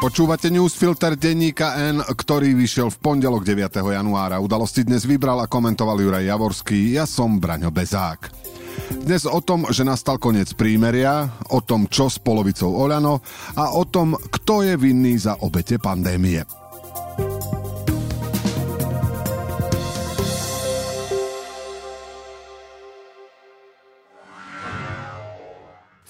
Počúvate newsfilter denníka N, ktorý vyšiel v pondelok 9. januára. Udalosti dnes vybral a komentoval Juraj Javorský. Ja som Braňo Bezák. Dnes o tom, že nastal koniec prímeria, o tom, čo s polovicou Oľano a o tom, kto je vinný za obete pandémie.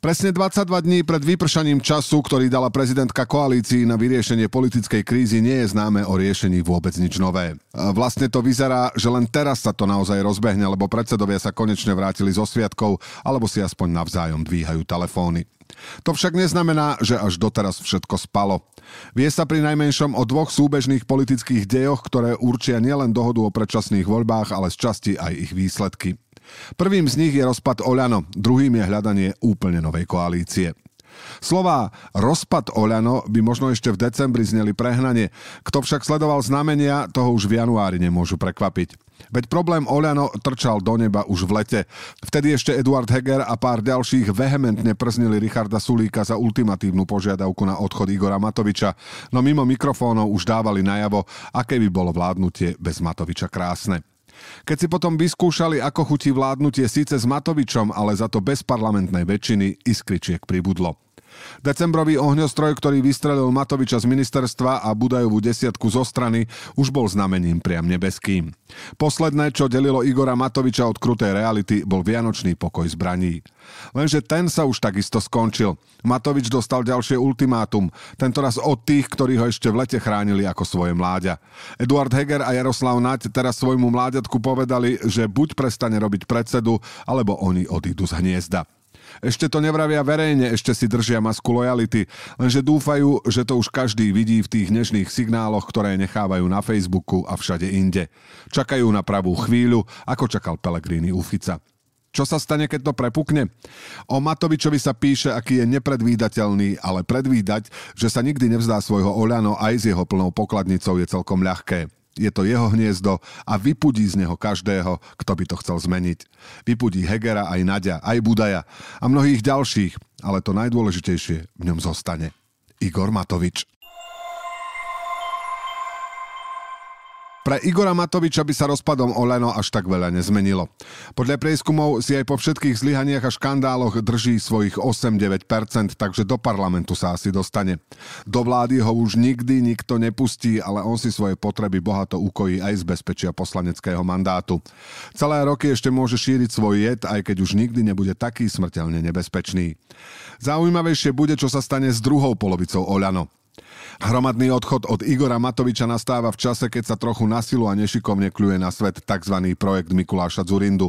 Presne 22 dní pred vypršaním času, ktorý dala prezidentka koalícii na vyriešenie politickej krízy, nie je známe o riešení vôbec nič nové. Vlastne to vyzerá, že len teraz sa to naozaj rozbehne, lebo predsedovia sa konečne vrátili zo sviatkov, alebo si aspoň navzájom dvíhajú telefóny. To však neznamená, že až doteraz všetko spalo. Vie sa pri najmenšom o dvoch súbežných politických dejoch, ktoré určia nielen dohodu o predčasných voľbách, ale z časti aj ich výsledky. Prvým z nich je rozpad Oľano, druhým je hľadanie úplne novej koalície. Slová rozpad Oľano by možno ešte v decembri zneli prehnanie. Kto však sledoval znamenia, toho už v januári nemôžu prekvapiť. Veď problém Oľano trčal do neba už v lete. Vtedy ešte Eduard Heger a pár ďalších vehementne prznili Richarda Sulíka za ultimatívnu požiadavku na odchod Igora Matoviča, no mimo mikrofónov už dávali najavo, aké by bolo vládnutie bez Matoviča krásne. Keď si potom vyskúšali, ako chutí vládnutie síce s Matovičom, ale za to bez parlamentnej väčšiny, iskričiek pribudlo. Decembrový ohňostroj, ktorý vystrelil Matoviča z ministerstva a Budajovú desiatku zo strany, už bol znamením priam nebeským. Posledné, čo delilo Igora Matoviča od krutej reality, bol vianočný pokoj zbraní. Lenže ten sa už takisto skončil. Matovič dostal ďalšie ultimátum, tentoraz od tých, ktorí ho ešte v lete chránili ako svoje mláďa. Eduard Heger a Jaroslav Naď teraz svojmu mláďatku povedali, že buď prestane robiť predsedu, alebo oni odídu z hniezda. Ešte to nevravia verejne, ešte si držia masku lojality, lenže dúfajú, že to už každý vidí v tých dnešných signáloch, ktoré nechávajú na Facebooku a všade inde. Čakajú na pravú chvíľu, ako čakal Pelegrini u Fica. Čo sa stane, keď to prepukne? O Matovičovi sa píše, aký je nepredvídateľný, ale predvídať, že sa nikdy nevzdá svojho Oľano aj s jeho plnou pokladnicou je celkom ľahké. Je to jeho hniezdo a vypudí z neho každého, kto by to chcel zmeniť. Vypudí Hegera aj Nadia, aj Budaja a mnohých ďalších, ale to najdôležitejšie v ňom zostane. Igor Matovič. Pre Igora Matoviča by sa rozpadom Oleno až tak veľa nezmenilo. Podľa prieskumov si aj po všetkých zlyhaniach a škandáloch drží svojich 8-9%, takže do parlamentu sa asi dostane. Do vlády ho už nikdy nikto nepustí, ale on si svoje potreby bohato ukojí aj z bezpečia poslaneckého mandátu. Celé roky ešte môže šíriť svoj jed, aj keď už nikdy nebude taký smrteľne nebezpečný. Zaujímavejšie bude, čo sa stane s druhou polovicou Oľano. Hromadný odchod od Igora Matoviča nastáva v čase, keď sa trochu nasilu a nešikovne kľuje na svet tzv. projekt Mikuláša Zurindu.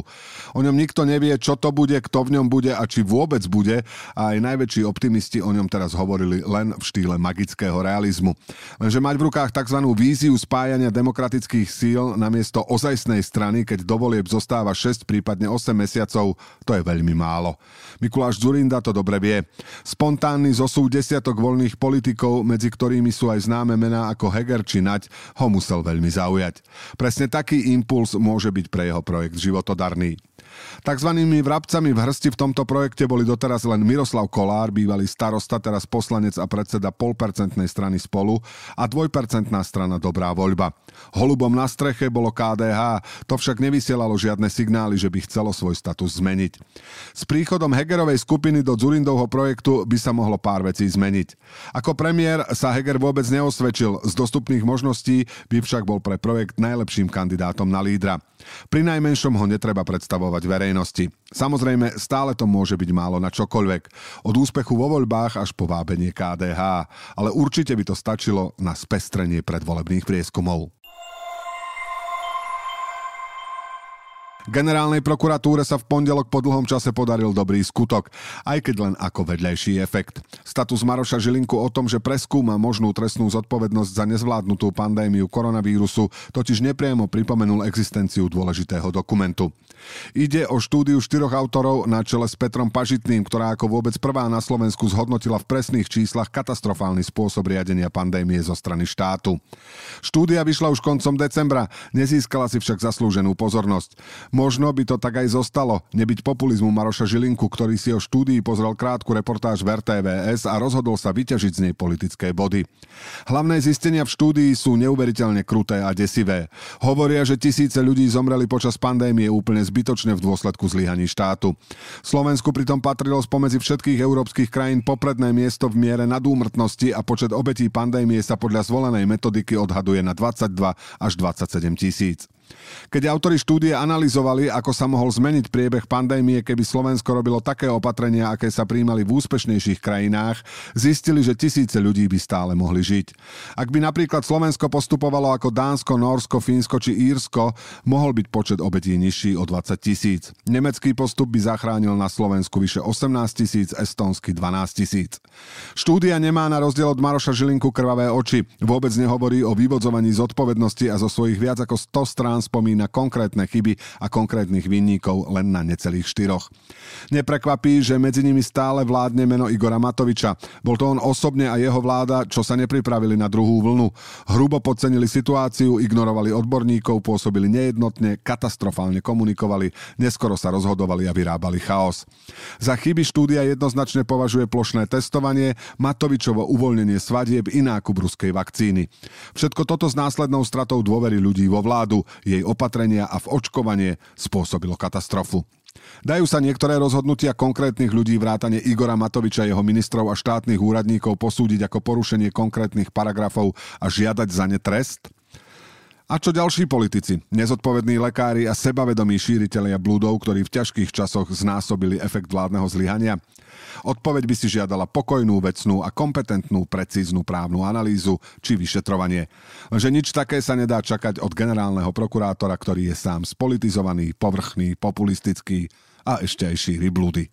O ňom nikto nevie, čo to bude, kto v ňom bude a či vôbec bude a aj najväčší optimisti o ňom teraz hovorili len v štýle magického realizmu. Lenže mať v rukách tzv. víziu spájania demokratických síl namiesto ozajstnej strany, keď do volieb zostáva 6, prípadne 8 mesiacov, to je veľmi málo. Mikuláš Zurinda to dobre vie. Spontánny zosú desiatok voľných politikov, medzi ktorými ktorými sú aj známe mená ako Heger či Nať, ho musel veľmi zaujať. Presne taký impuls môže byť pre jeho projekt životodarný. Takzvanými vrabcami v hrsti v tomto projekte boli doteraz len Miroslav Kolár, bývalý starosta, teraz poslanec a predseda polpercentnej strany spolu a dvojpercentná strana Dobrá voľba. Holubom na streche bolo KDH, to však nevysielalo žiadne signály, že by chcelo svoj status zmeniť. S príchodom Hegerovej skupiny do Zurindovho projektu by sa mohlo pár vecí zmeniť. Ako premiér sa Heger vôbec neosvedčil, z dostupných možností by však bol pre projekt najlepším kandidátom na lídra. Pri najmenšom ho netreba predstavovať verejnosti. Samozrejme, stále to môže byť málo na čokoľvek. Od úspechu vo voľbách až po vábenie KDH. Ale určite by to stačilo na spestrenie predvolebných prieskumov. Generálnej prokuratúre sa v pondelok po dlhom čase podaril dobrý skutok, aj keď len ako vedľajší efekt. Status Maroša Žilinku o tom, že preskúma možnú trestnú zodpovednosť za nezvládnutú pandémiu koronavírusu, totiž nepriamo pripomenul existenciu dôležitého dokumentu. Ide o štúdiu štyroch autorov na čele s Petrom Pažitným, ktorá ako vôbec prvá na Slovensku zhodnotila v presných číslach katastrofálny spôsob riadenia pandémie zo strany štátu. Štúdia vyšla už koncom decembra, nezískala si však zaslúženú pozornosť. Možno by to tak aj zostalo, nebyť populizmu Maroša Žilinku, ktorý si o štúdii pozrel krátku reportáž v RTVS a rozhodol sa vyťažiť z nej politické body. Hlavné zistenia v štúdii sú neuveriteľne kruté a desivé. Hovoria, že tisíce ľudí zomreli počas pandémie úplne zbytočne v dôsledku zlyhaní štátu. Slovensku pritom patrilo spomedzi všetkých európskych krajín popredné miesto v miere nadúmrtnosti a počet obetí pandémie sa podľa zvolenej metodiky odhaduje na 22 až 27 tisíc. Keď autori štúdie analyzovali, ako sa mohol zmeniť priebeh pandémie, keby Slovensko robilo také opatrenia, aké sa príjmali v úspešnejších krajinách, zistili, že tisíce ľudí by stále mohli žiť. Ak by napríklad Slovensko postupovalo ako Dánsko, Norsko, Fínsko či Írsko, mohol byť počet obetí nižší o 20 tisíc. Nemecký postup by zachránil na Slovensku vyše 18 tisíc, estónsky 12 tisíc. Štúdia nemá na rozdiel od Maroša Žilinku krvavé oči. Vôbec nehovorí o vyvodzovaní zodpovednosti a zo svojich viac ako 100 strán spomína konkrétne chyby a konkrétnych vinníkov len na necelých štyroch. Neprekvapí, že medzi nimi stále vládne meno Igora Matoviča. Bol to on osobne a jeho vláda, čo sa nepripravili na druhú vlnu. Hrubo podcenili situáciu, ignorovali odborníkov, pôsobili nejednotne, katastrofálne komunikovali, neskoro sa rozhodovali a vyrábali chaos. Za chyby štúdia jednoznačne považuje plošné testovanie, Matovičovo uvoľnenie svadieb i nákup ruskej vakcíny. Všetko toto s následnou stratou dôvery ľudí vo vládu jej opatrenia a v očkovanie spôsobilo katastrofu. Dajú sa niektoré rozhodnutia konkrétnych ľudí vrátane Igora Matoviča, jeho ministrov a štátnych úradníkov posúdiť ako porušenie konkrétnych paragrafov a žiadať za ne trest? A čo ďalší politici, nezodpovední lekári a sebavedomí šíriteľia blúdov, ktorí v ťažkých časoch znásobili efekt vládneho zlyhania? Odpoveď by si žiadala pokojnú, vecnú a kompetentnú, precíznu právnu analýzu či vyšetrovanie. Lenže nič také sa nedá čakať od generálneho prokurátora, ktorý je sám spolitizovaný, povrchný, populistický a ešte aj šíri blúdy.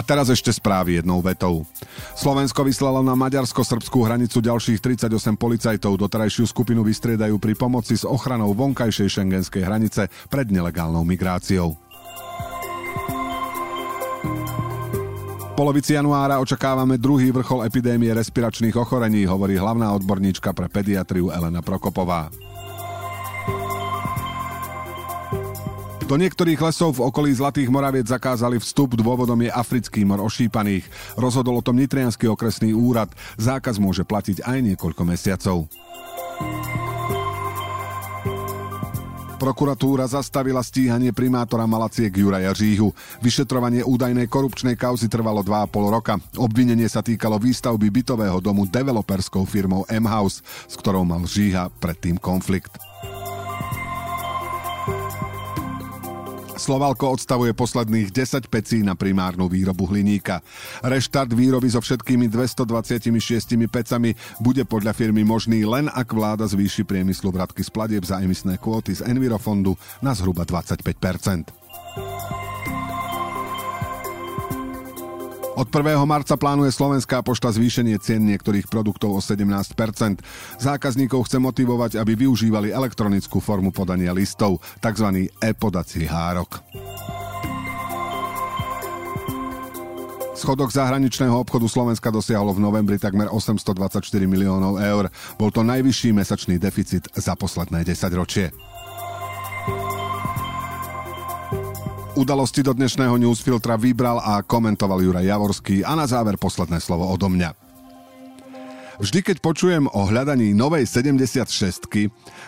A teraz ešte správy jednou vetou. Slovensko vyslalo na maďarsko-srbskú hranicu ďalších 38 policajtov. Doterajšiu skupinu vystriedajú pri pomoci s ochranou vonkajšej šengenskej hranice pred nelegálnou migráciou. polovici januára očakávame druhý vrchol epidémie respiračných ochorení, hovorí hlavná odborníčka pre pediatriu Elena Prokopová. Do niektorých lesov v okolí Zlatých Moraviec zakázali vstup, dôvodom je africký mor ošípaných. Rozhodol o tom Nitrianský okresný úrad. Zákaz môže platiť aj niekoľko mesiacov. Prokuratúra zastavila stíhanie primátora Malaciek Juraja Žíhu. Vyšetrovanie údajnej korupčnej kauzy trvalo 2,5 roka. Obvinenie sa týkalo výstavby bytového domu developerskou firmou M-House, s ktorou mal Žíha predtým konflikt. Slovalko odstavuje posledných 10 pecí na primárnu výrobu hliníka. Reštart výroby so všetkými 226 pecami bude podľa firmy možný len ak vláda zvýši priemyslu vratky z platieb za emisné kvóty z Envirofondu na zhruba 25 Od 1. marca plánuje Slovenská pošta zvýšenie cien niektorých produktov o 17% Zákazníkov chce motivovať, aby využívali elektronickú formu podania listov, tzv. e-podací hárok. Schodok zahraničného obchodu Slovenska dosiahlo v novembri takmer 824 miliónov eur. Bol to najvyšší mesačný deficit za posledné 10 ročie. Udalosti do dnešného newsfiltra vybral a komentoval Juraj Javorský a na záver posledné slovo odo mňa. Vždy, keď počujem o hľadaní novej 76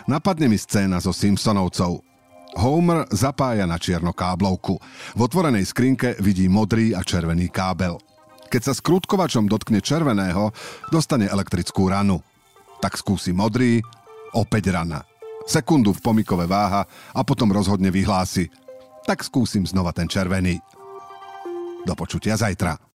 napadne mi scéna so Simpsonovcov. Homer zapája na čierno káblovku. V otvorenej skrinke vidí modrý a červený kábel. Keď sa skrutkovačom dotkne červeného, dostane elektrickú ranu. Tak skúsi modrý, opäť rana. Sekundu v pomikove váha a potom rozhodne vyhlási. Tak skúsim znova ten červený. Do počutia zajtra.